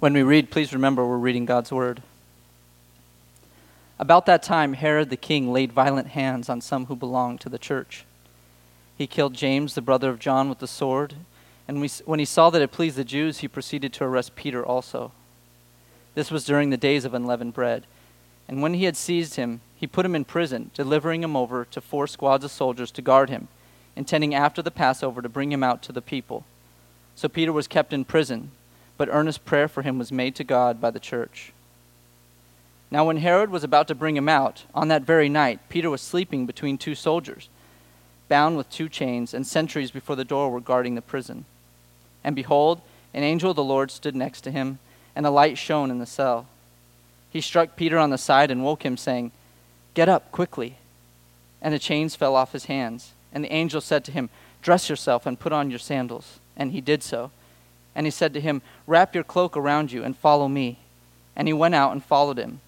When we read, please remember we're reading God's Word. About that time, Herod the king laid violent hands on some who belonged to the church. He killed James, the brother of John, with the sword, and we, when he saw that it pleased the Jews, he proceeded to arrest Peter also. This was during the days of unleavened bread. And when he had seized him, he put him in prison, delivering him over to four squads of soldiers to guard him, intending after the Passover to bring him out to the people. So Peter was kept in prison but earnest prayer for him was made to God by the church. Now, when Herod was about to bring him out, on that very night, Peter was sleeping between two soldiers, bound with two chains, and sentries before the door were guarding the prison. And behold, an angel of the Lord stood next to him, and a light shone in the cell. He struck Peter on the side and woke him, saying, Get up quickly. And the chains fell off his hands. And the angel said to him, Dress yourself and put on your sandals. And he did so. And he said to him, Wrap your cloak around you and follow me. And he went out and followed him.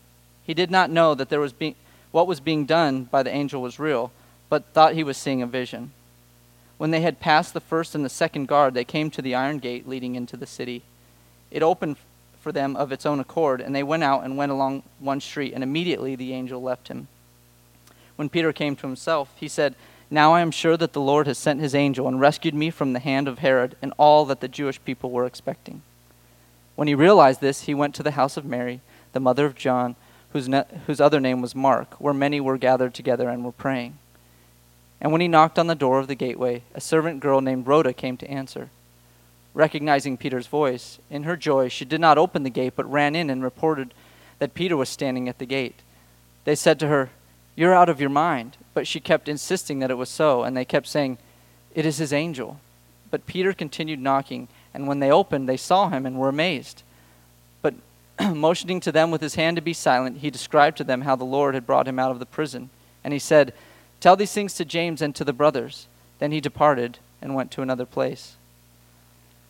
He did not know that there was be- what was being done by the angel was real, but thought he was seeing a vision. When they had passed the first and the second guard, they came to the iron gate leading into the city. It opened for them of its own accord, and they went out and went along one street, and immediately the angel left him. When Peter came to himself, he said, now I am sure that the Lord has sent his angel and rescued me from the hand of Herod and all that the Jewish people were expecting. When he realized this, he went to the house of Mary, the mother of John, whose, ne- whose other name was Mark, where many were gathered together and were praying. And when he knocked on the door of the gateway, a servant girl named Rhoda came to answer. Recognizing Peter's voice, in her joy, she did not open the gate, but ran in and reported that Peter was standing at the gate. They said to her, You're out of your mind. But she kept insisting that it was so, and they kept saying, It is his angel. But Peter continued knocking, and when they opened, they saw him and were amazed. But motioning to them with his hand to be silent, he described to them how the Lord had brought him out of the prison. And he said, Tell these things to James and to the brothers. Then he departed and went to another place.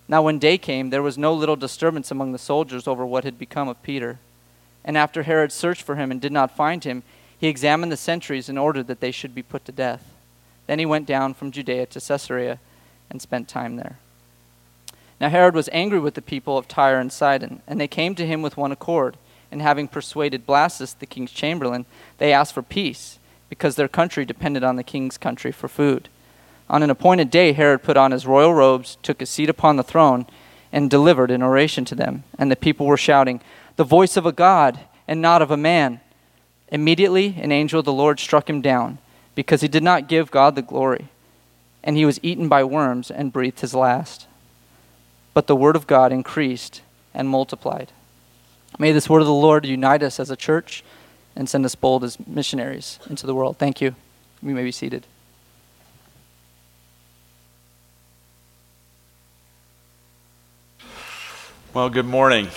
Now, when day came, there was no little disturbance among the soldiers over what had become of Peter. And after Herod searched for him and did not find him, he examined the sentries and ordered that they should be put to death. Then he went down from Judea to Caesarea and spent time there. Now Herod was angry with the people of Tyre and Sidon, and they came to him with one accord. And having persuaded Blastus, the king's chamberlain, they asked for peace, because their country depended on the king's country for food. On an appointed day, Herod put on his royal robes, took a seat upon the throne, and delivered an oration to them. And the people were shouting, The voice of a God, and not of a man. Immediately, an angel of the Lord struck him down, because he did not give God the glory. And he was eaten by worms and breathed his last. But the word of God increased and multiplied. May this word of the Lord unite us as a church and send us bold as missionaries into the world. Thank you. You may be seated. Well, good morning.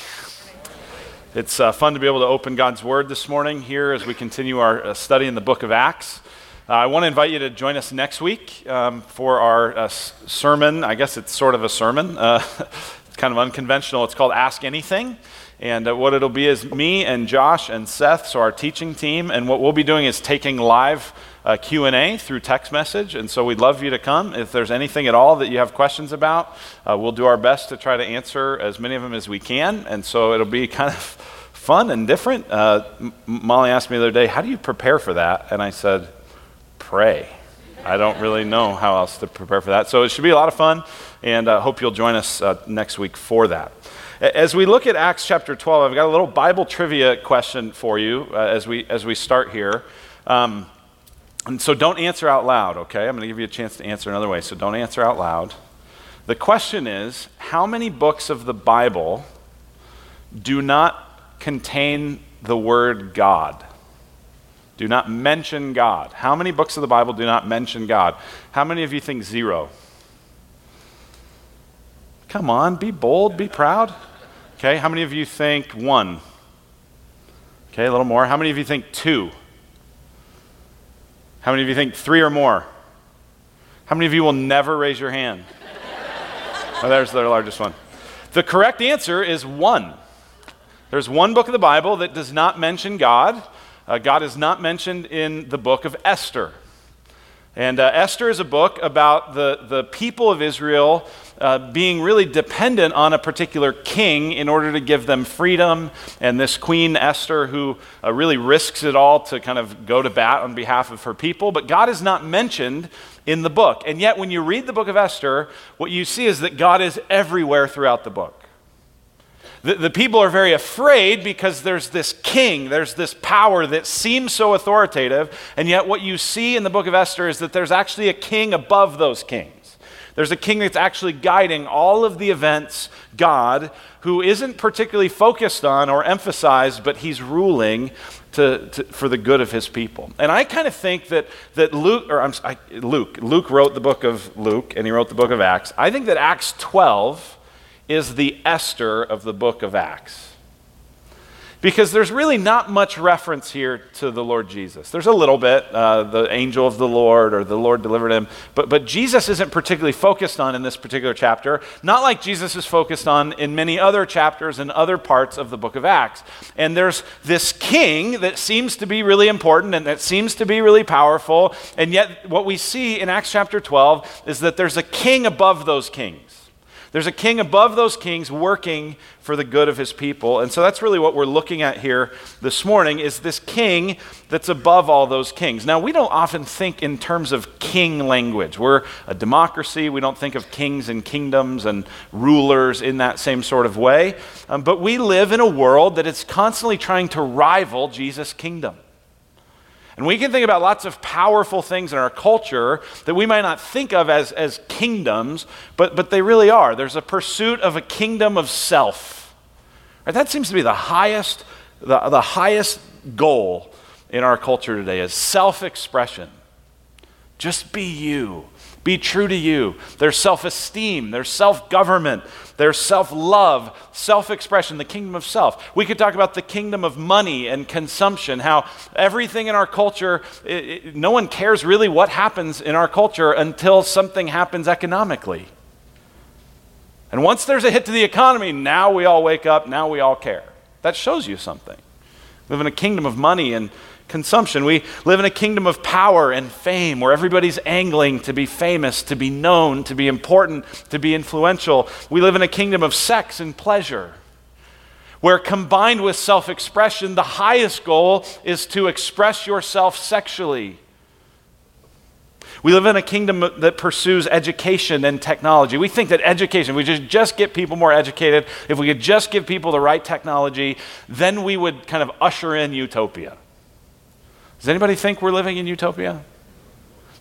It's uh, fun to be able to open God's Word this morning here as we continue our uh, study in the book of Acts. Uh, I want to invite you to join us next week um, for our uh, sermon. I guess it's sort of a sermon, uh, it's kind of unconventional. It's called Ask Anything. And uh, what it'll be is me and Josh and Seth, so our teaching team. And what we'll be doing is taking live uh, q&a through text message and so we'd love you to come. If there's anything at all that you have questions about uh, we'll do our best to try to answer as many of them as we can and so it'll be kind of fun and different. Uh, M- molly asked me the other day how do you prepare for that? And i said pray. I don't really know how else to prepare for that. So it should be a lot of fun and i uh, hope you'll join us uh, next week for that. As we look at acts chapter 12 i've got a little bible trivia question for you uh, as, we, as we start here. Um, and so don't answer out loud, okay? I'm going to give you a chance to answer another way, so don't answer out loud. The question is how many books of the Bible do not contain the word God? Do not mention God. How many books of the Bible do not mention God? How many of you think zero? Come on, be bold, be proud. Okay, how many of you think one? Okay, a little more. How many of you think two? How many of you think three or more? How many of you will never raise your hand? oh, there's the largest one. The correct answer is one. There's one book of the Bible that does not mention God. Uh, God is not mentioned in the book of Esther. And uh, Esther is a book about the, the people of Israel uh, being really dependent on a particular king in order to give them freedom. And this Queen Esther, who uh, really risks it all to kind of go to bat on behalf of her people. But God is not mentioned in the book. And yet, when you read the book of Esther, what you see is that God is everywhere throughout the book. The, the people are very afraid because there's this king, there's this power that seems so authoritative, and yet what you see in the book of Esther is that there's actually a king above those kings. There's a king that's actually guiding all of the events, God, who isn't particularly focused on or emphasized, but he's ruling to, to, for the good of his people. And I kind of think that, that Luke, or I'm, I, Luke, Luke wrote the book of Luke and he wrote the book of Acts. I think that Acts 12 is the Esther of the book of Acts. Because there's really not much reference here to the Lord Jesus. There's a little bit, uh, the angel of the Lord or the Lord delivered him, but, but Jesus isn't particularly focused on in this particular chapter, not like Jesus is focused on in many other chapters and other parts of the book of Acts. And there's this king that seems to be really important and that seems to be really powerful, and yet what we see in Acts chapter 12 is that there's a king above those kings. There's a king above those kings working for the good of his people. And so that's really what we're looking at here this morning is this king that's above all those kings. Now, we don't often think in terms of king language. We're a democracy. We don't think of kings and kingdoms and rulers in that same sort of way. Um, but we live in a world that is constantly trying to rival Jesus' kingdom. And we can think about lots of powerful things in our culture that we might not think of as, as kingdoms, but, but they really are. There's a pursuit of a kingdom of self. Right? That seems to be the highest, the, the highest goal in our culture today is self-expression. Just be you. Be true to you. Their self esteem, their self government, their self love, self expression, the kingdom of self. We could talk about the kingdom of money and consumption, how everything in our culture, it, it, no one cares really what happens in our culture until something happens economically. And once there's a hit to the economy, now we all wake up, now we all care. That shows you something. We live in a kingdom of money and consumption. We live in a kingdom of power and fame where everybody's angling to be famous, to be known, to be important, to be influential. We live in a kingdom of sex and pleasure where combined with self expression, the highest goal is to express yourself sexually. We live in a kingdom that pursues education and technology. We think that education, we just, just get people more educated, if we could just give people the right technology, then we would kind of usher in utopia. Does anybody think we're living in utopia?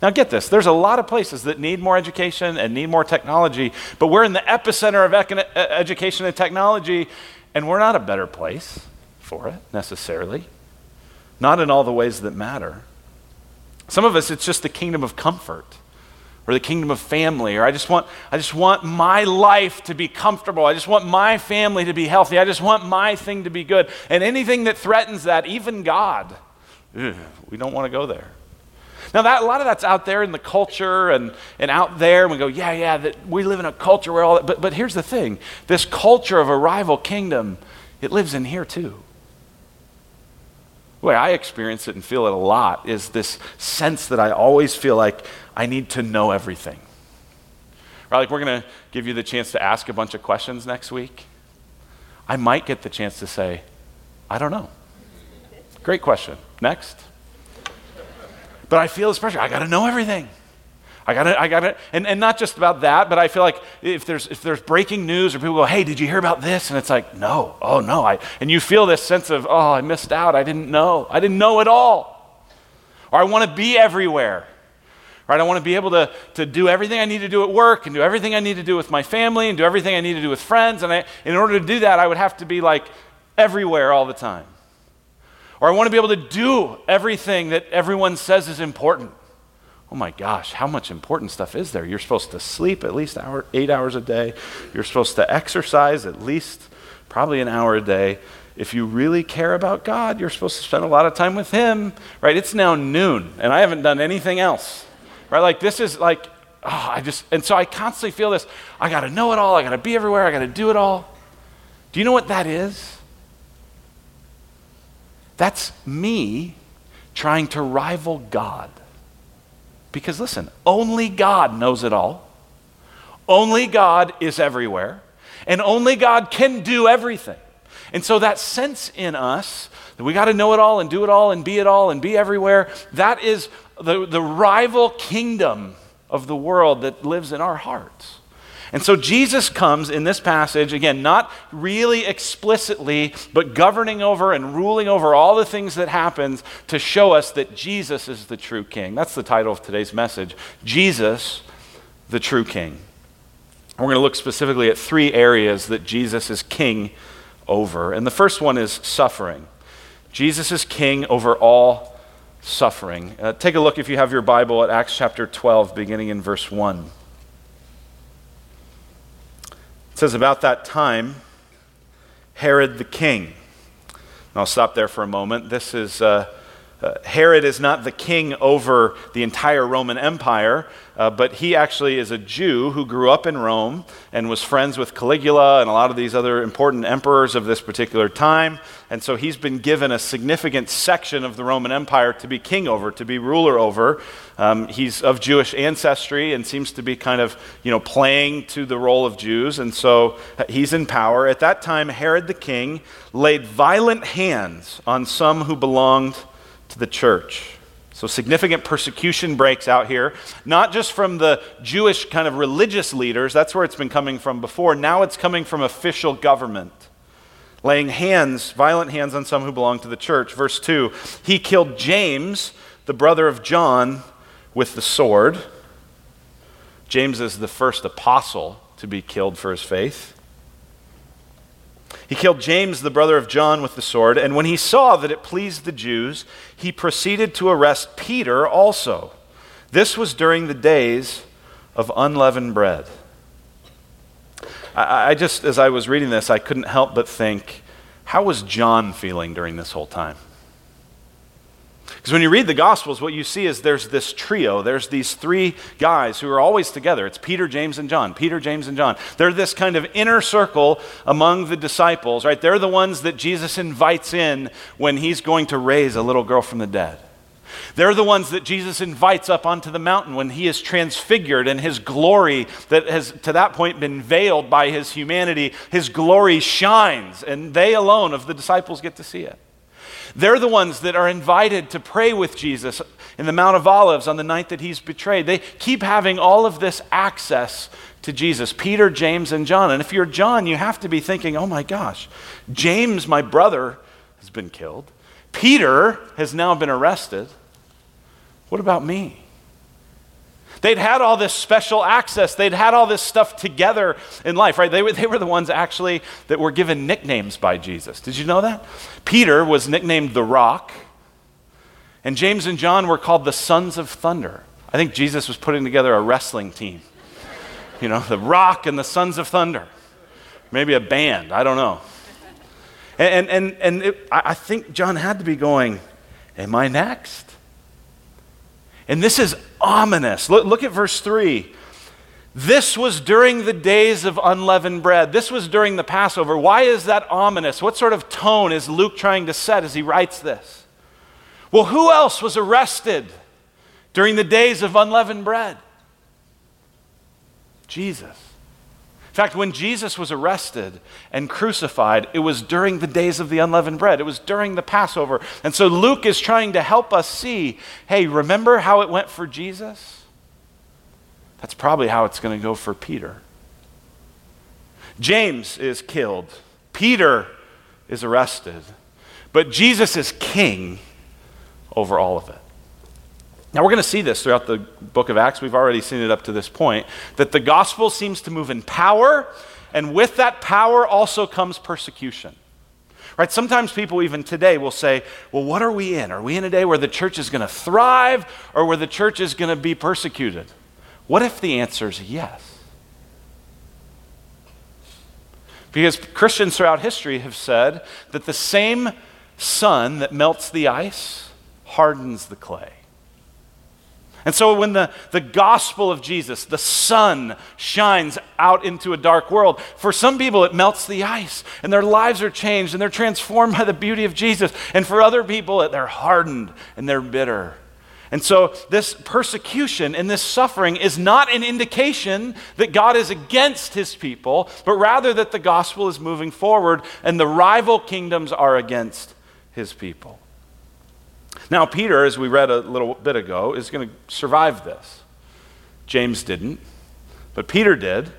Now, get this there's a lot of places that need more education and need more technology, but we're in the epicenter of econ- education and technology, and we're not a better place for it necessarily. Not in all the ways that matter. Some of us, it's just the kingdom of comfort or the kingdom of family or I just want I just want my life to be comfortable. I just want my family to be healthy. I just want my thing to be good. And anything that threatens that, even God, we don't want to go there. Now, that, a lot of that's out there in the culture and, and out there, and we go, yeah, yeah, that we live in a culture where all that, but, but here's the thing this culture of a rival kingdom, it lives in here too. The way I experience it and feel it a lot is this sense that I always feel like I need to know everything. Right? Like, we're going to give you the chance to ask a bunch of questions next week. I might get the chance to say, I don't know. Great question. Next. But I feel this pressure. I got to know everything. I got to, I got to, and, and not just about that, but I feel like if there's, if there's breaking news or people go, hey, did you hear about this? And it's like, no, oh no. I, and you feel this sense of, oh, I missed out. I didn't know. I didn't know at all. Or I want to be everywhere. Right? I want to be able to, to do everything I need to do at work and do everything I need to do with my family and do everything I need to do with friends. And I, in order to do that, I would have to be like everywhere all the time. Or I want to be able to do everything that everyone says is important. Oh my gosh, how much important stuff is there? You're supposed to sleep at least hour, eight hours a day. You're supposed to exercise at least probably an hour a day. If you really care about God, you're supposed to spend a lot of time with Him, right? It's now noon, and I haven't done anything else, right? Like, this is like, oh, I just, and so I constantly feel this I got to know it all, I got to be everywhere, I got to do it all. Do you know what that is? That's me trying to rival God. Because listen, only God knows it all. Only God is everywhere. And only God can do everything. And so that sense in us that we got to know it all and do it all and be it all and be everywhere, that is the, the rival kingdom of the world that lives in our hearts. And so Jesus comes in this passage, again, not really explicitly, but governing over and ruling over all the things that happens to show us that Jesus is the true king. That's the title of today's message Jesus, the true king. We're going to look specifically at three areas that Jesus is king over. And the first one is suffering. Jesus is king over all suffering. Uh, take a look, if you have your Bible, at Acts chapter 12, beginning in verse 1. It says, About that time, Herod the king. And I'll stop there for a moment. This is. Uh, uh, Herod is not the king over the entire Roman Empire, uh, but he actually is a Jew who grew up in Rome and was friends with Caligula and a lot of these other important emperors of this particular time. And so he's been given a significant section of the Roman Empire to be king over, to be ruler over. Um, he's of Jewish ancestry and seems to be kind of, you know, playing to the role of Jews. And so uh, he's in power. At that time, Herod the king laid violent hands on some who belonged to the church. So significant persecution breaks out here, not just from the Jewish kind of religious leaders, that's where it's been coming from before. Now it's coming from official government, laying hands, violent hands on some who belong to the church. Verse 2 He killed James, the brother of John, with the sword. James is the first apostle to be killed for his faith. He killed James, the brother of John, with the sword, and when he saw that it pleased the Jews, he proceeded to arrest Peter also. This was during the days of unleavened bread. I, I just, as I was reading this, I couldn't help but think, how was John feeling during this whole time? Because when you read the Gospels, what you see is there's this trio. There's these three guys who are always together. It's Peter, James, and John. Peter, James, and John. They're this kind of inner circle among the disciples, right? They're the ones that Jesus invites in when he's going to raise a little girl from the dead. They're the ones that Jesus invites up onto the mountain when he is transfigured and his glory, that has to that point been veiled by his humanity, his glory shines, and they alone of the disciples get to see it. They're the ones that are invited to pray with Jesus in the Mount of Olives on the night that he's betrayed. They keep having all of this access to Jesus Peter, James, and John. And if you're John, you have to be thinking, oh my gosh, James, my brother, has been killed. Peter has now been arrested. What about me? They'd had all this special access. They'd had all this stuff together in life, right? They were, they were the ones actually that were given nicknames by Jesus. Did you know that? Peter was nicknamed the Rock, and James and John were called the Sons of Thunder. I think Jesus was putting together a wrestling team. You know, the Rock and the Sons of Thunder. Maybe a band, I don't know. And, and, and it, I think John had to be going, Am I next? And this is ominous. Look, look, at verse 3. This was during the days of unleavened bread. This was during the Passover. Why is that ominous? What sort of tone is Luke trying to set as he writes this? Well, who else was arrested during the days of unleavened bread? Jesus. In fact, when Jesus was arrested and crucified, it was during the days of the unleavened bread. It was during the Passover. And so Luke is trying to help us see hey, remember how it went for Jesus? That's probably how it's going to go for Peter. James is killed, Peter is arrested, but Jesus is king over all of it. Now, we're going to see this throughout the book of Acts. We've already seen it up to this point that the gospel seems to move in power, and with that power also comes persecution. Right? Sometimes people, even today, will say, Well, what are we in? Are we in a day where the church is going to thrive or where the church is going to be persecuted? What if the answer is yes? Because Christians throughout history have said that the same sun that melts the ice hardens the clay. And so when the, the gospel of Jesus, the sun, shines out into a dark world, for some people it melts the ice and their lives are changed and they're transformed by the beauty of Jesus. And for other people, they're hardened and they're bitter. And so, this persecution and this suffering is not an indication that God is against his people, but rather that the gospel is moving forward and the rival kingdoms are against his people. Now, Peter, as we read a little bit ago, is going to survive this. James didn't, but Peter did.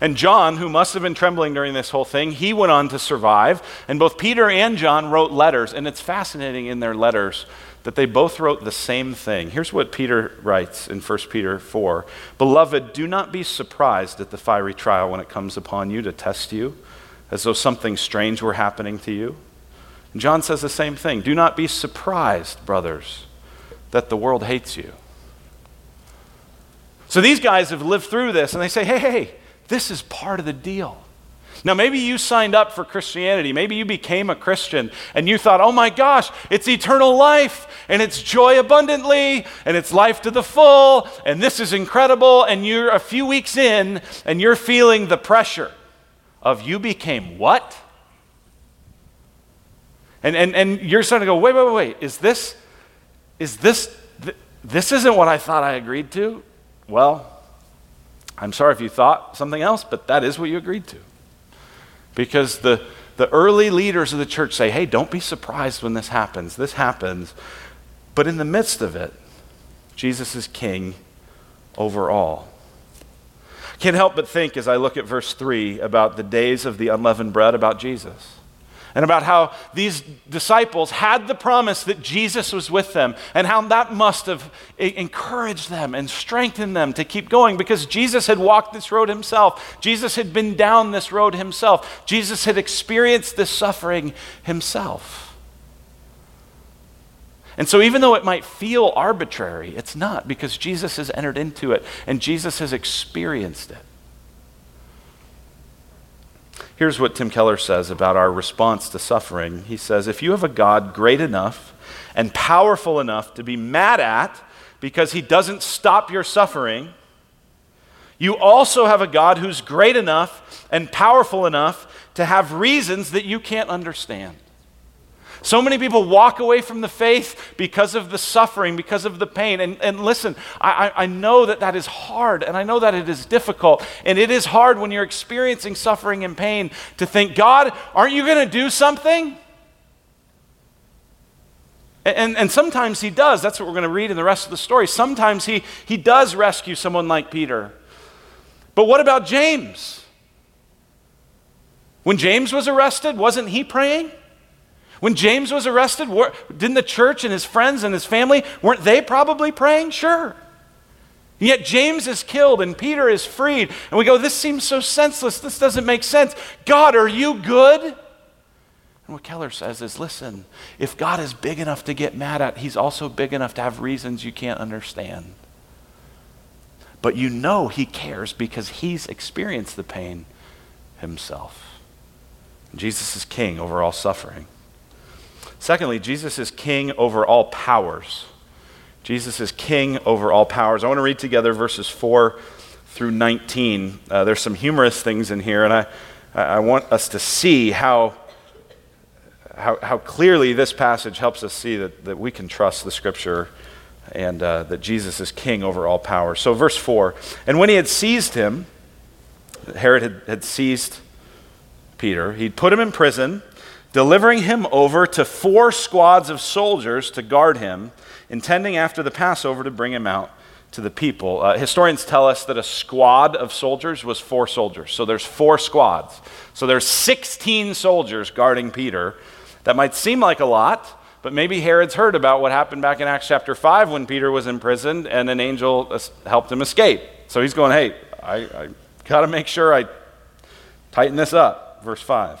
And John, who must have been trembling during this whole thing, he went on to survive. And both Peter and John wrote letters. And it's fascinating in their letters that they both wrote the same thing. Here's what Peter writes in 1 Peter 4 Beloved, do not be surprised at the fiery trial when it comes upon you to test you, as though something strange were happening to you. John says the same thing. Do not be surprised, brothers, that the world hates you. So these guys have lived through this and they say, hey, hey, this is part of the deal. Now, maybe you signed up for Christianity. Maybe you became a Christian and you thought, oh my gosh, it's eternal life and it's joy abundantly and it's life to the full and this is incredible. And you're a few weeks in and you're feeling the pressure of you became what? And, and, and you're starting to go, wait, wait, wait, wait. Is this, is this, th- this isn't what I thought I agreed to? Well, I'm sorry if you thought something else, but that is what you agreed to. Because the, the early leaders of the church say, hey, don't be surprised when this happens. This happens. But in the midst of it, Jesus is king over all. Can't help but think as I look at verse 3 about the days of the unleavened bread about Jesus and about how these disciples had the promise that Jesus was with them and how that must have encouraged them and strengthened them to keep going because Jesus had walked this road himself. Jesus had been down this road himself. Jesus had experienced this suffering himself. And so, even though it might feel arbitrary, it's not because Jesus has entered into it and Jesus has experienced it. Here's what Tim Keller says about our response to suffering. He says, If you have a God great enough and powerful enough to be mad at because he doesn't stop your suffering, you also have a God who's great enough and powerful enough to have reasons that you can't understand. So many people walk away from the faith because of the suffering, because of the pain. And, and listen, I, I know that that is hard, and I know that it is difficult. And it is hard when you're experiencing suffering and pain to think, God, aren't you going to do something? And, and sometimes he does. That's what we're going to read in the rest of the story. Sometimes he, he does rescue someone like Peter. But what about James? When James was arrested, wasn't he praying? When James was arrested, didn't the church and his friends and his family, weren't they probably praying? Sure. And yet James is killed and Peter is freed. And we go, this seems so senseless. This doesn't make sense. God, are you good? And what Keller says is listen, if God is big enough to get mad at, he's also big enough to have reasons you can't understand. But you know he cares because he's experienced the pain himself. Jesus is king over all suffering. Secondly, Jesus is king over all powers. Jesus is king over all powers. I want to read together verses 4 through 19. Uh, there's some humorous things in here, and I, I want us to see how, how, how clearly this passage helps us see that, that we can trust the scripture and uh, that Jesus is king over all power. So, verse 4 And when he had seized him, Herod had, had seized Peter, he'd put him in prison delivering him over to four squads of soldiers to guard him, intending after the Passover to bring him out to the people. Uh, historians tell us that a squad of soldiers was four soldiers. So there's four squads. So there's 16 soldiers guarding Peter. That might seem like a lot, but maybe Herod's heard about what happened back in Acts chapter 5 when Peter was imprisoned and an angel helped him escape. So he's going, hey, I, I got to make sure I tighten this up. Verse 5.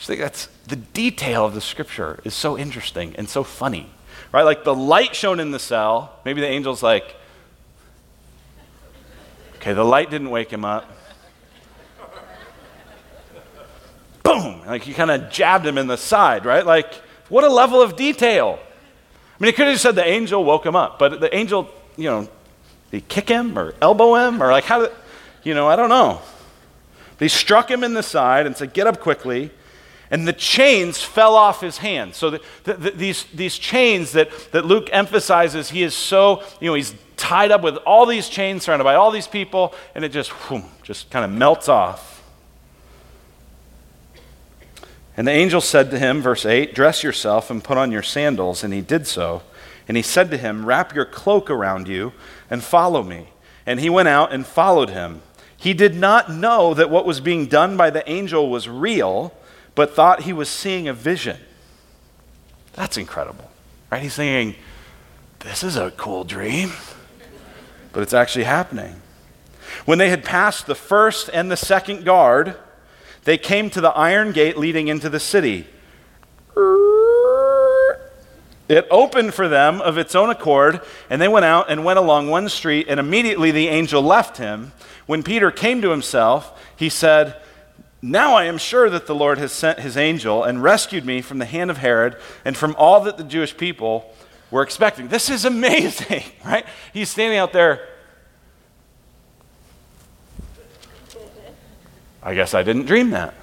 Think that's the detail of the scripture is so interesting and so funny. Right? Like the light shone in the cell. Maybe the angel's like, Okay, the light didn't wake him up. Boom! Like he kind of jabbed him in the side, right? Like, what a level of detail. I mean, he could have just said the angel woke him up, but the angel, you know, did he kick him or elbow him or like how did, you know, I don't know. They struck him in the side and said, Get up quickly. And the chains fell off his hands. So the, the, the, these, these chains that, that Luke emphasizes, he is so, you know, he's tied up with all these chains surrounded by all these people, and it just, whoom, just kind of melts off. And the angel said to him, verse 8, Dress yourself and put on your sandals. And he did so. And he said to him, Wrap your cloak around you and follow me. And he went out and followed him. He did not know that what was being done by the angel was real, but thought he was seeing a vision. That's incredible, right? He's thinking, this is a cool dream, but it's actually happening. When they had passed the first and the second guard, they came to the iron gate leading into the city. It opened for them of its own accord, and they went out and went along one street, and immediately the angel left him. When Peter came to himself, he said, Now I am sure that the Lord has sent his angel and rescued me from the hand of Herod and from all that the Jewish people were expecting. This is amazing, right? He's standing out there. I guess I didn't dream that.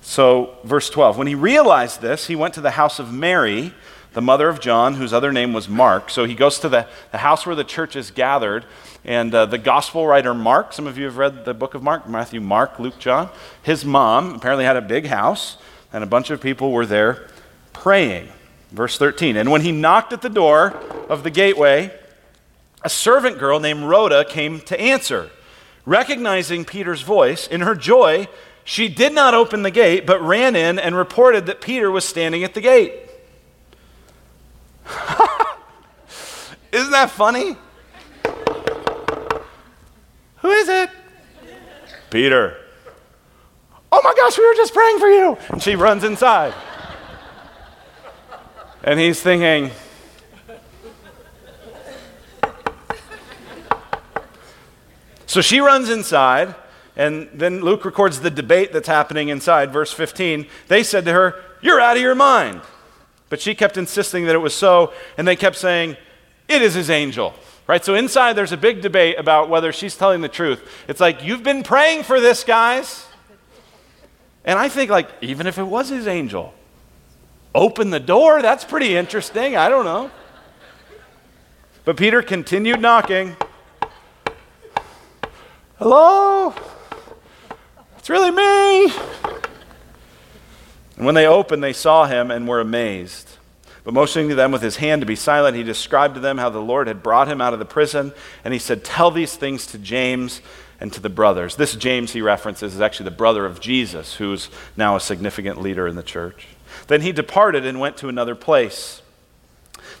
So, verse 12 when he realized this, he went to the house of Mary, the mother of John, whose other name was Mark. So he goes to the, the house where the church is gathered. And uh, the gospel writer Mark, some of you have read the book of Mark Matthew, Mark, Luke, John. His mom apparently had a big house, and a bunch of people were there praying. Verse 13 And when he knocked at the door of the gateway, a servant girl named Rhoda came to answer. Recognizing Peter's voice, in her joy, she did not open the gate, but ran in and reported that Peter was standing at the gate. Isn't that funny? Who is it? Peter. Oh my gosh, we were just praying for you. And she runs inside. And he's thinking, So she runs inside, and then Luke records the debate that's happening inside, verse 15. They said to her, You're out of your mind. But she kept insisting that it was so, and they kept saying, It is his angel. Right? So inside there's a big debate about whether she's telling the truth. It's like, You've been praying for this, guys. And I think, like, even if it was his angel, open the door, that's pretty interesting. I don't know. But Peter continued knocking. Hello? It's really me. And when they opened, they saw him and were amazed. But motioning to them with his hand to be silent, he described to them how the Lord had brought him out of the prison. And he said, Tell these things to James and to the brothers. This James he references is actually the brother of Jesus, who's now a significant leader in the church. Then he departed and went to another place.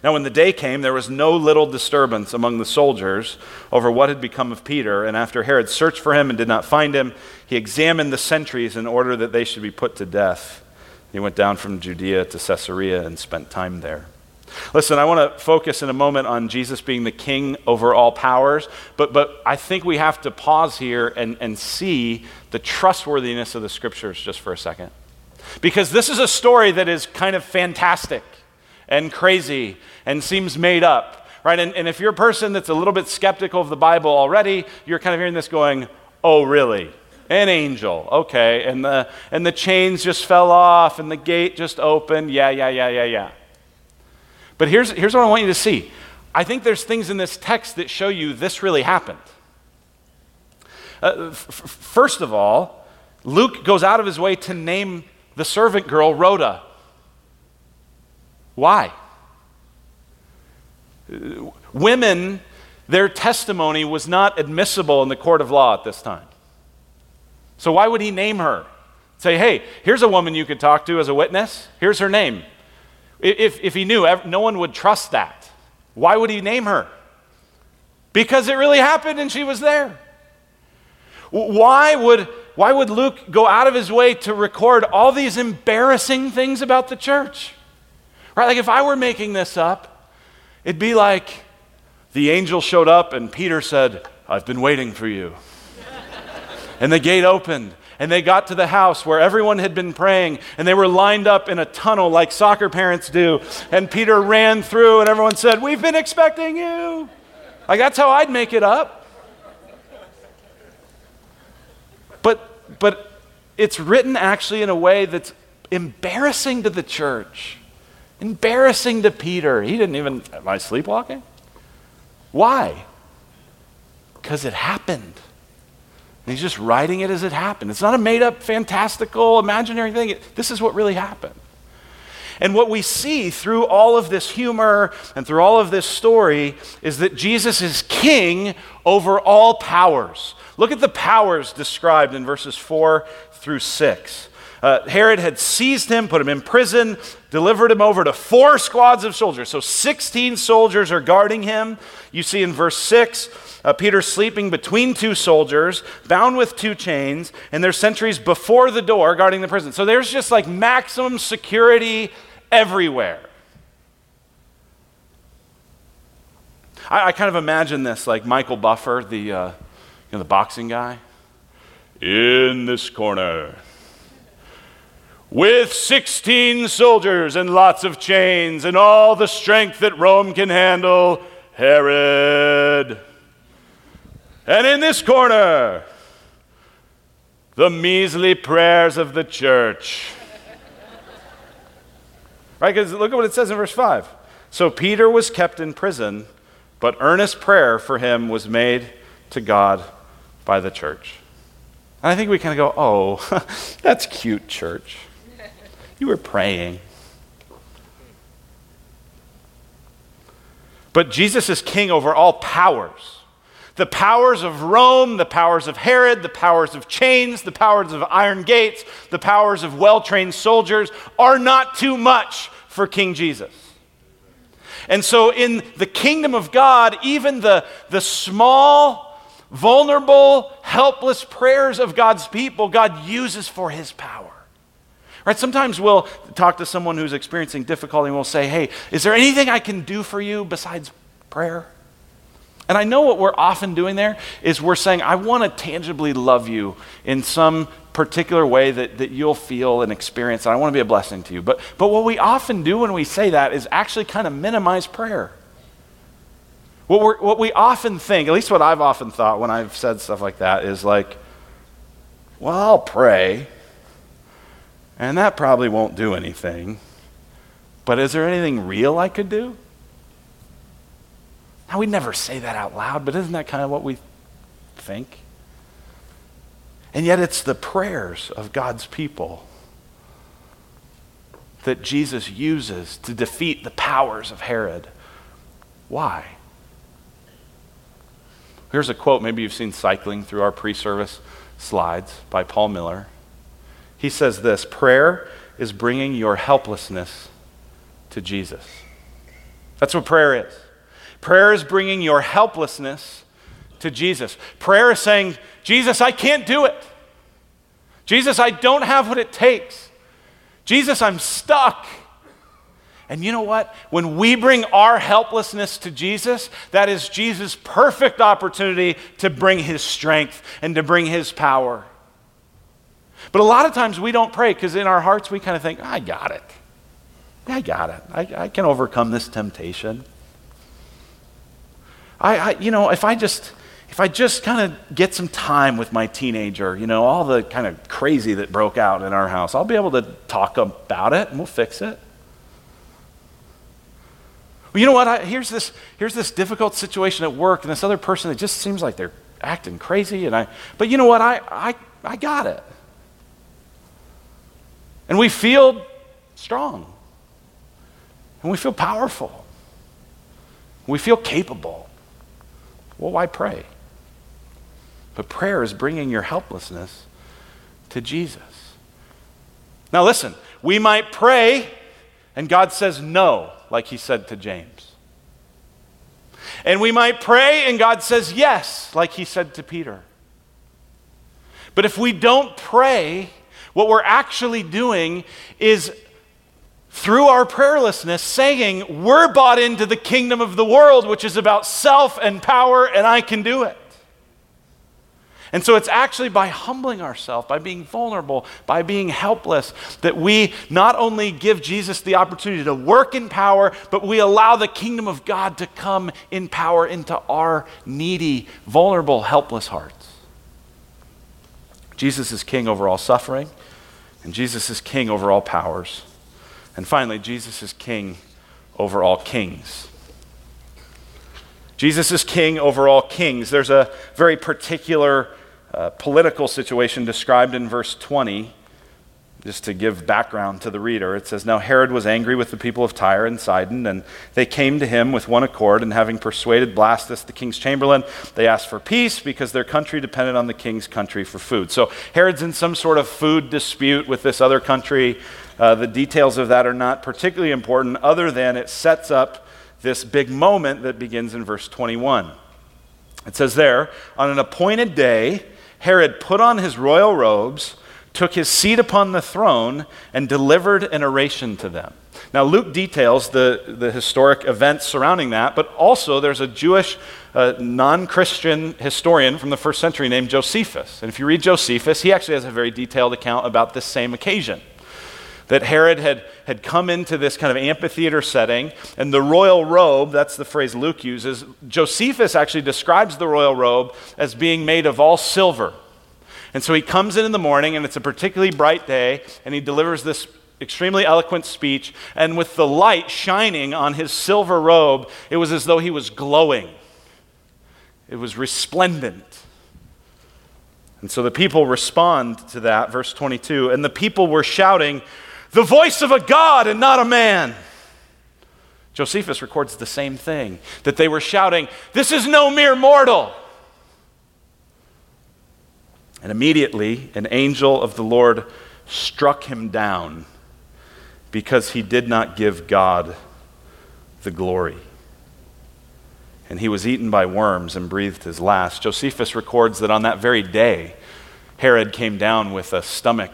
Now, when the day came, there was no little disturbance among the soldiers over what had become of Peter. And after Herod searched for him and did not find him, he examined the sentries in order that they should be put to death. He went down from Judea to Caesarea and spent time there. Listen, I want to focus in a moment on Jesus being the king over all powers, but, but I think we have to pause here and, and see the trustworthiness of the scriptures just for a second. Because this is a story that is kind of fantastic and crazy and seems made up, right? And, and if you're a person that's a little bit skeptical of the Bible already, you're kind of hearing this going, oh, really? An angel, okay. And the, and the chains just fell off and the gate just opened. Yeah, yeah, yeah, yeah, yeah. But here's, here's what I want you to see. I think there's things in this text that show you this really happened. Uh, f- first of all, Luke goes out of his way to name the servant girl Rhoda. Why? Women, their testimony was not admissible in the court of law at this time. So why would he name her? Say, hey, here's a woman you could talk to as a witness. Here's her name. If, if he knew, no one would trust that. Why would he name her? Because it really happened and she was there. Why would, why would Luke go out of his way to record all these embarrassing things about the church? Right? Like if I were making this up, it'd be like the angel showed up and Peter said, I've been waiting for you. And the gate opened, and they got to the house where everyone had been praying, and they were lined up in a tunnel like soccer parents do. And Peter ran through, and everyone said, We've been expecting you. Like, that's how I'd make it up. But, but it's written actually in a way that's embarrassing to the church, embarrassing to Peter. He didn't even, am I sleepwalking? Why? Because it happened. And he's just writing it as it happened. It's not a made up, fantastical, imaginary thing. It, this is what really happened. And what we see through all of this humor and through all of this story is that Jesus is king over all powers. Look at the powers described in verses 4 through 6. Uh, Herod had seized him, put him in prison, delivered him over to four squads of soldiers. So 16 soldiers are guarding him. You see in verse 6, uh, Peter sleeping between two soldiers, bound with two chains, and there's sentries before the door guarding the prison. So there's just like maximum security everywhere. I, kind of imagine this like Michael Buffer, the, uh, you know, the boxing guy. In this corner, with 16 soldiers and lots of chains and all the strength that Rome can handle, Herod. And in this corner, the measly prayers of the church. right? Because look at what it says in verse 5. So Peter was kept in prison, but earnest prayer for him was made to God by the church. And I think we kind of go, oh, that's cute, church. You were praying. But Jesus is king over all powers. The powers of Rome, the powers of Herod, the powers of chains, the powers of iron gates, the powers of well trained soldiers are not too much for King Jesus. And so, in the kingdom of God, even the, the small, vulnerable, helpless prayers of God's people, God uses for his power. Right? Sometimes we'll talk to someone who's experiencing difficulty and we'll say, Hey, is there anything I can do for you besides prayer? And I know what we're often doing there is we're saying, I want to tangibly love you in some particular way that, that you'll feel and experience, and I want to be a blessing to you. But, but what we often do when we say that is actually kind of minimize prayer. What, we what we often think, at least what I've often thought when I've said stuff like that, is like, well, I'll pray, and that probably won't do anything. But is there anything real I could do? Now, we never say that out loud, but isn't that kind of what we think? And yet, it's the prayers of God's people that Jesus uses to defeat the powers of Herod. Why? Here's a quote, maybe you've seen cycling through our pre service slides by Paul Miller. He says this prayer is bringing your helplessness to Jesus. That's what prayer is. Prayer is bringing your helplessness to Jesus. Prayer is saying, Jesus, I can't do it. Jesus, I don't have what it takes. Jesus, I'm stuck. And you know what? When we bring our helplessness to Jesus, that is Jesus' perfect opportunity to bring his strength and to bring his power. But a lot of times we don't pray because in our hearts we kind of think, I got it. I got it. I, I can overcome this temptation. I, I, you know, if I just, if I just kind of get some time with my teenager, you know, all the kind of crazy that broke out in our house, I'll be able to talk about it and we'll fix it. Well, you know what? I, here's this, here's this difficult situation at work, and this other person that just seems like they're acting crazy, and I, but you know what? I, I, I got it. And we feel strong. And we feel powerful. We feel capable. Well, why pray? But prayer is bringing your helplessness to Jesus. Now, listen, we might pray, and God says no, like he said to James. And we might pray, and God says yes, like he said to Peter. But if we don't pray, what we're actually doing is through our prayerlessness saying, We're bought into the kingdom of the world, which is about self and power, and I can do it. And so it's actually by humbling ourselves, by being vulnerable, by being helpless, that we not only give Jesus the opportunity to work in power, but we allow the kingdom of God to come in power into our needy, vulnerable, helpless hearts. Jesus is king over all suffering, and Jesus is king over all powers. And finally, Jesus is king over all kings. Jesus is king over all kings. There's a very particular uh, political situation described in verse 20. Just to give background to the reader, it says, Now Herod was angry with the people of Tyre and Sidon, and they came to him with one accord, and having persuaded Blastus, the king's chamberlain, they asked for peace because their country depended on the king's country for food. So Herod's in some sort of food dispute with this other country. Uh, the details of that are not particularly important, other than it sets up this big moment that begins in verse 21. It says there, On an appointed day, Herod put on his royal robes, took his seat upon the throne, and delivered an oration to them. Now, Luke details the, the historic events surrounding that, but also there's a Jewish uh, non Christian historian from the first century named Josephus. And if you read Josephus, he actually has a very detailed account about this same occasion that Herod had, had come into this kind of amphitheater setting, and the royal robe, that's the phrase Luke uses, Josephus actually describes the royal robe as being made of all silver. And so he comes in in the morning, and it's a particularly bright day, and he delivers this extremely eloquent speech, and with the light shining on his silver robe, it was as though he was glowing. It was resplendent. And so the people respond to that, verse 22, and the people were shouting, the voice of a God and not a man. Josephus records the same thing that they were shouting, This is no mere mortal. And immediately an angel of the Lord struck him down because he did not give God the glory. And he was eaten by worms and breathed his last. Josephus records that on that very day, Herod came down with a stomach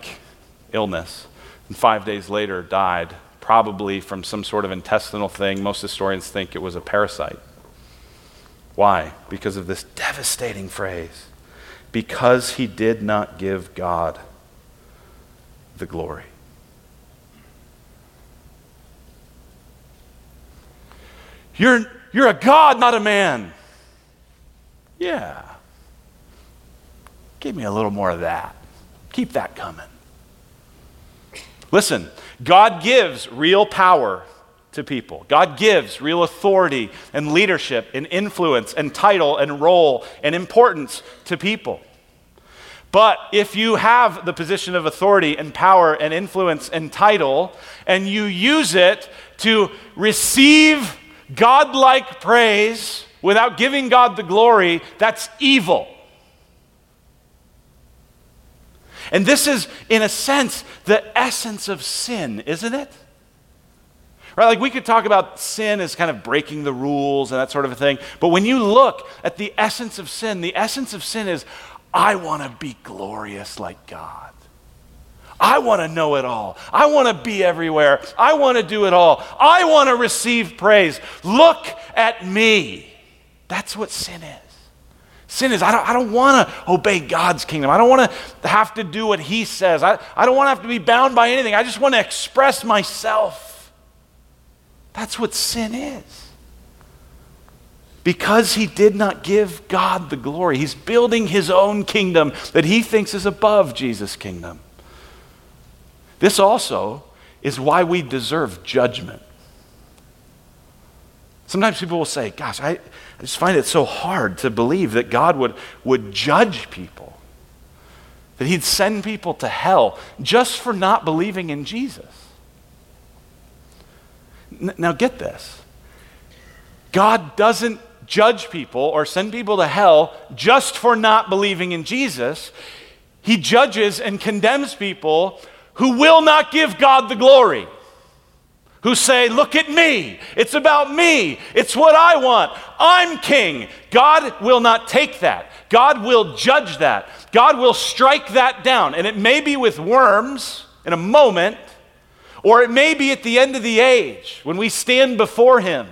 illness and five days later died, probably from some sort of intestinal thing. Most historians think it was a parasite. Why? Because of this devastating phrase because he did not give God the glory. You're, you're a God, not a man. Yeah. Give me a little more of that. Keep that coming. Listen, God gives real power to people. God gives real authority and leadership and influence and title and role and importance to people. But if you have the position of authority and power and influence and title, and you use it to receive godlike praise without giving God the glory, that's evil. And this is, in a sense, the essence of sin, isn't it? Right? Like we could talk about sin as kind of breaking the rules and that sort of a thing. But when you look at the essence of sin, the essence of sin is I want to be glorious like God. I want to know it all. I want to be everywhere. I want to do it all. I want to receive praise. Look at me. That's what sin is. Sin is, I don't, I don't want to obey God's kingdom. I don't want to have to do what He says. I, I don't want to have to be bound by anything. I just want to express myself. That's what sin is. Because He did not give God the glory, He's building His own kingdom that He thinks is above Jesus' kingdom. This also is why we deserve judgment. Sometimes people will say, Gosh, I, I just find it so hard to believe that God would, would judge people, that He'd send people to hell just for not believing in Jesus. Now, get this God doesn't judge people or send people to hell just for not believing in Jesus. He judges and condemns people who will not give God the glory who say, Look at me. It's about me. It's what I want. I'm king. God will not take that. God will judge that. God will strike that down. And it may be with worms in a moment, or it may be at the end of the age when we stand before Him.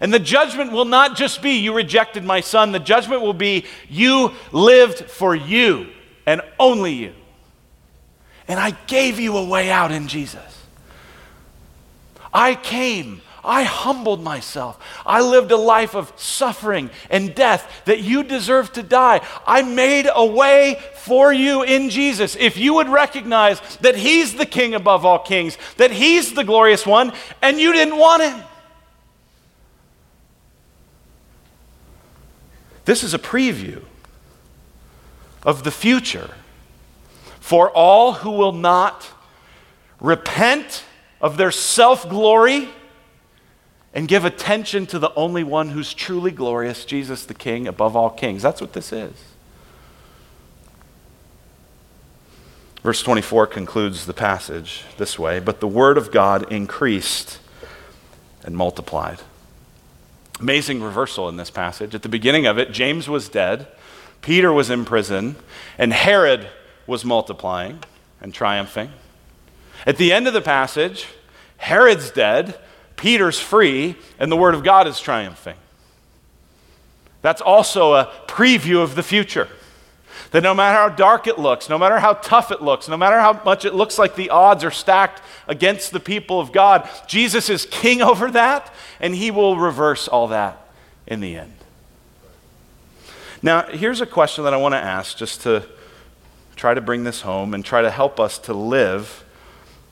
And the judgment will not just be, you rejected my son. The judgment will be, you lived for you and only you. And I gave you a way out in Jesus. I came. I humbled myself. I lived a life of suffering and death that you deserve to die. I made a way for you in Jesus. If you would recognize that He's the King above all kings, that He's the glorious one, and you didn't want Him. This is a preview of the future for all who will not repent of their self glory and give attention to the only one who's truly glorious, Jesus the King above all kings. That's what this is. Verse 24 concludes the passage this way But the word of God increased and multiplied. Amazing reversal in this passage. At the beginning of it, James was dead, Peter was in prison, and Herod was multiplying and triumphing. At the end of the passage, Herod's dead, Peter's free, and the Word of God is triumphing. That's also a preview of the future. That no matter how dark it looks, no matter how tough it looks, no matter how much it looks like the odds are stacked against the people of God, Jesus is king over that, and he will reverse all that in the end. Now, here's a question that I want to ask just to try to bring this home and try to help us to live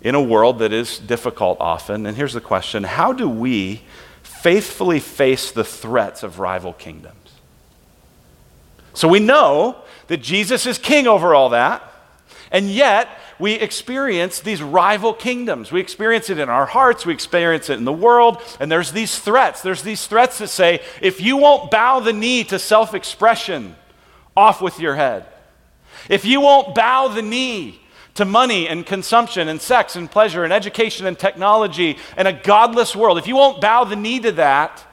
in a world that is difficult often. And here's the question How do we faithfully face the threats of rival kingdoms? So we know that Jesus is king over all that, and yet we experience these rival kingdoms. We experience it in our hearts, we experience it in the world, and there's these threats. There's these threats that say, if you won't bow the knee to self expression, off with your head. If you won't bow the knee to money and consumption and sex and pleasure and education and technology and a godless world, if you won't bow the knee to that,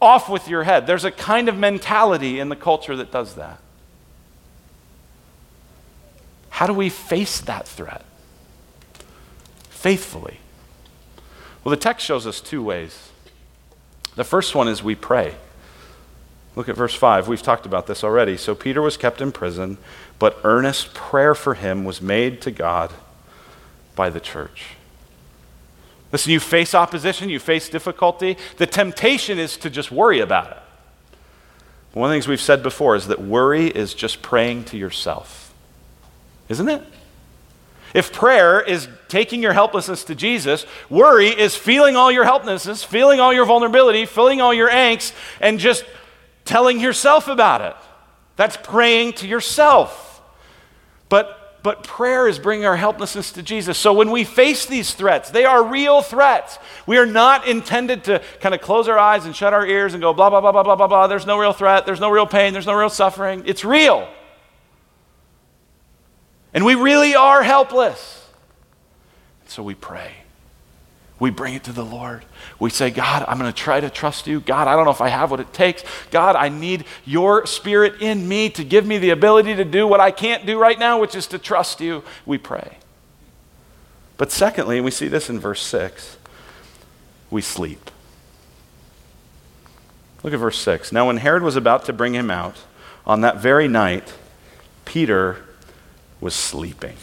off with your head. There's a kind of mentality in the culture that does that. How do we face that threat? Faithfully. Well, the text shows us two ways. The first one is we pray. Look at verse 5. We've talked about this already. So Peter was kept in prison, but earnest prayer for him was made to God by the church. Listen, you face opposition, you face difficulty. The temptation is to just worry about it. One of the things we've said before is that worry is just praying to yourself, isn't it? If prayer is taking your helplessness to Jesus, worry is feeling all your helplessness, feeling all your vulnerability, feeling all your angst, and just telling yourself about it. That's praying to yourself. But, but prayer is bringing our helplessness to Jesus. So when we face these threats, they are real threats. We are not intended to kind of close our eyes and shut our ears and go, blah, blah, blah, blah, blah, blah, blah. There's no real threat. There's no real pain. There's no real suffering. It's real. And we really are helpless. So we pray. We bring it to the Lord. We say, God, I'm going to try to trust you. God, I don't know if I have what it takes. God, I need your spirit in me to give me the ability to do what I can't do right now, which is to trust you. We pray. But secondly, we see this in verse 6, we sleep. Look at verse 6. Now, when Herod was about to bring him out, on that very night, Peter was sleeping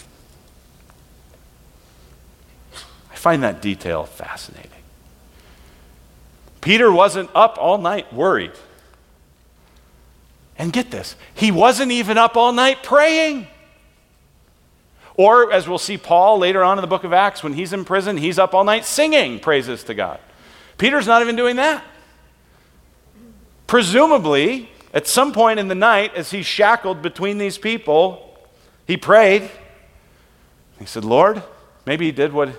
find that detail fascinating. Peter wasn't up all night worried. And get this, he wasn't even up all night praying. Or, as we'll see Paul later on in the book of Acts, when he's in prison, he's up all night singing praises to God. Peter's not even doing that. Presumably, at some point in the night, as he's shackled between these people, he prayed. He said, Lord, maybe he did what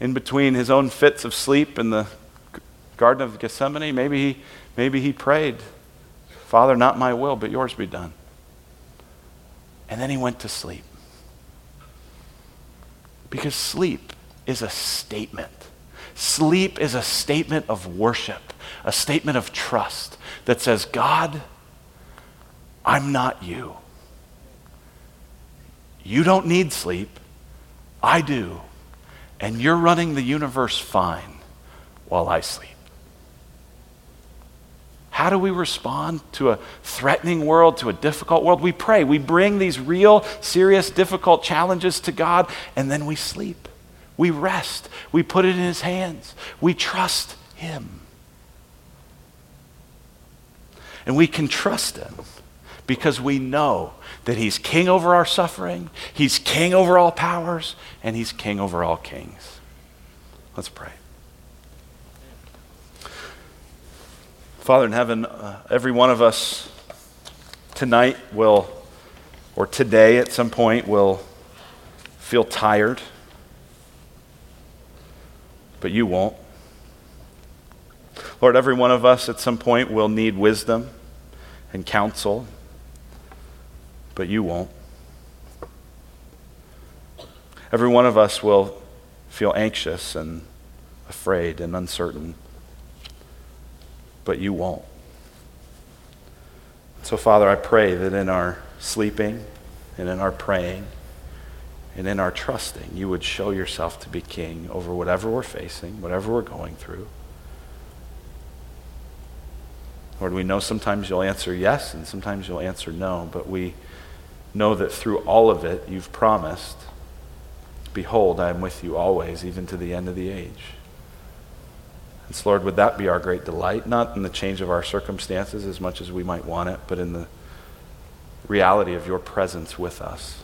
in between his own fits of sleep in the Garden of Gethsemane, maybe he, maybe he prayed, Father, not my will, but yours be done. And then he went to sleep. Because sleep is a statement. Sleep is a statement of worship, a statement of trust that says, God, I'm not you. You don't need sleep. I do and you're running the universe fine while I sleep. How do we respond to a threatening world, to a difficult world? We pray. We bring these real, serious, difficult challenges to God, and then we sleep. We rest. We put it in His hands. We trust Him. And we can trust Him because we know that He's king over our suffering, He's king over all powers, and He's king over all kings. Let's pray. Father in heaven, uh, every one of us tonight will, or today at some point, will feel tired, but you won't. Lord, every one of us at some point will need wisdom and counsel but you won't. Every one of us will feel anxious and afraid and uncertain, but you won't. So, Father, I pray that in our sleeping and in our praying and in our trusting, you would show yourself to be king over whatever we're facing, whatever we're going through. Lord, we know sometimes you'll answer yes and sometimes you'll answer no, but we know that through all of it, you've promised, Behold, I am with you always, even to the end of the age. And so, Lord, would that be our great delight? Not in the change of our circumstances as much as we might want it, but in the reality of your presence with us.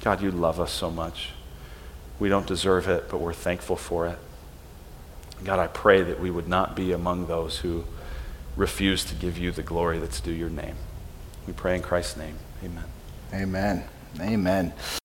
God, you love us so much. We don't deserve it, but we're thankful for it. God, I pray that we would not be among those who refuse to give you the glory that's due your name. We pray in Christ's name. Amen. Amen. Amen.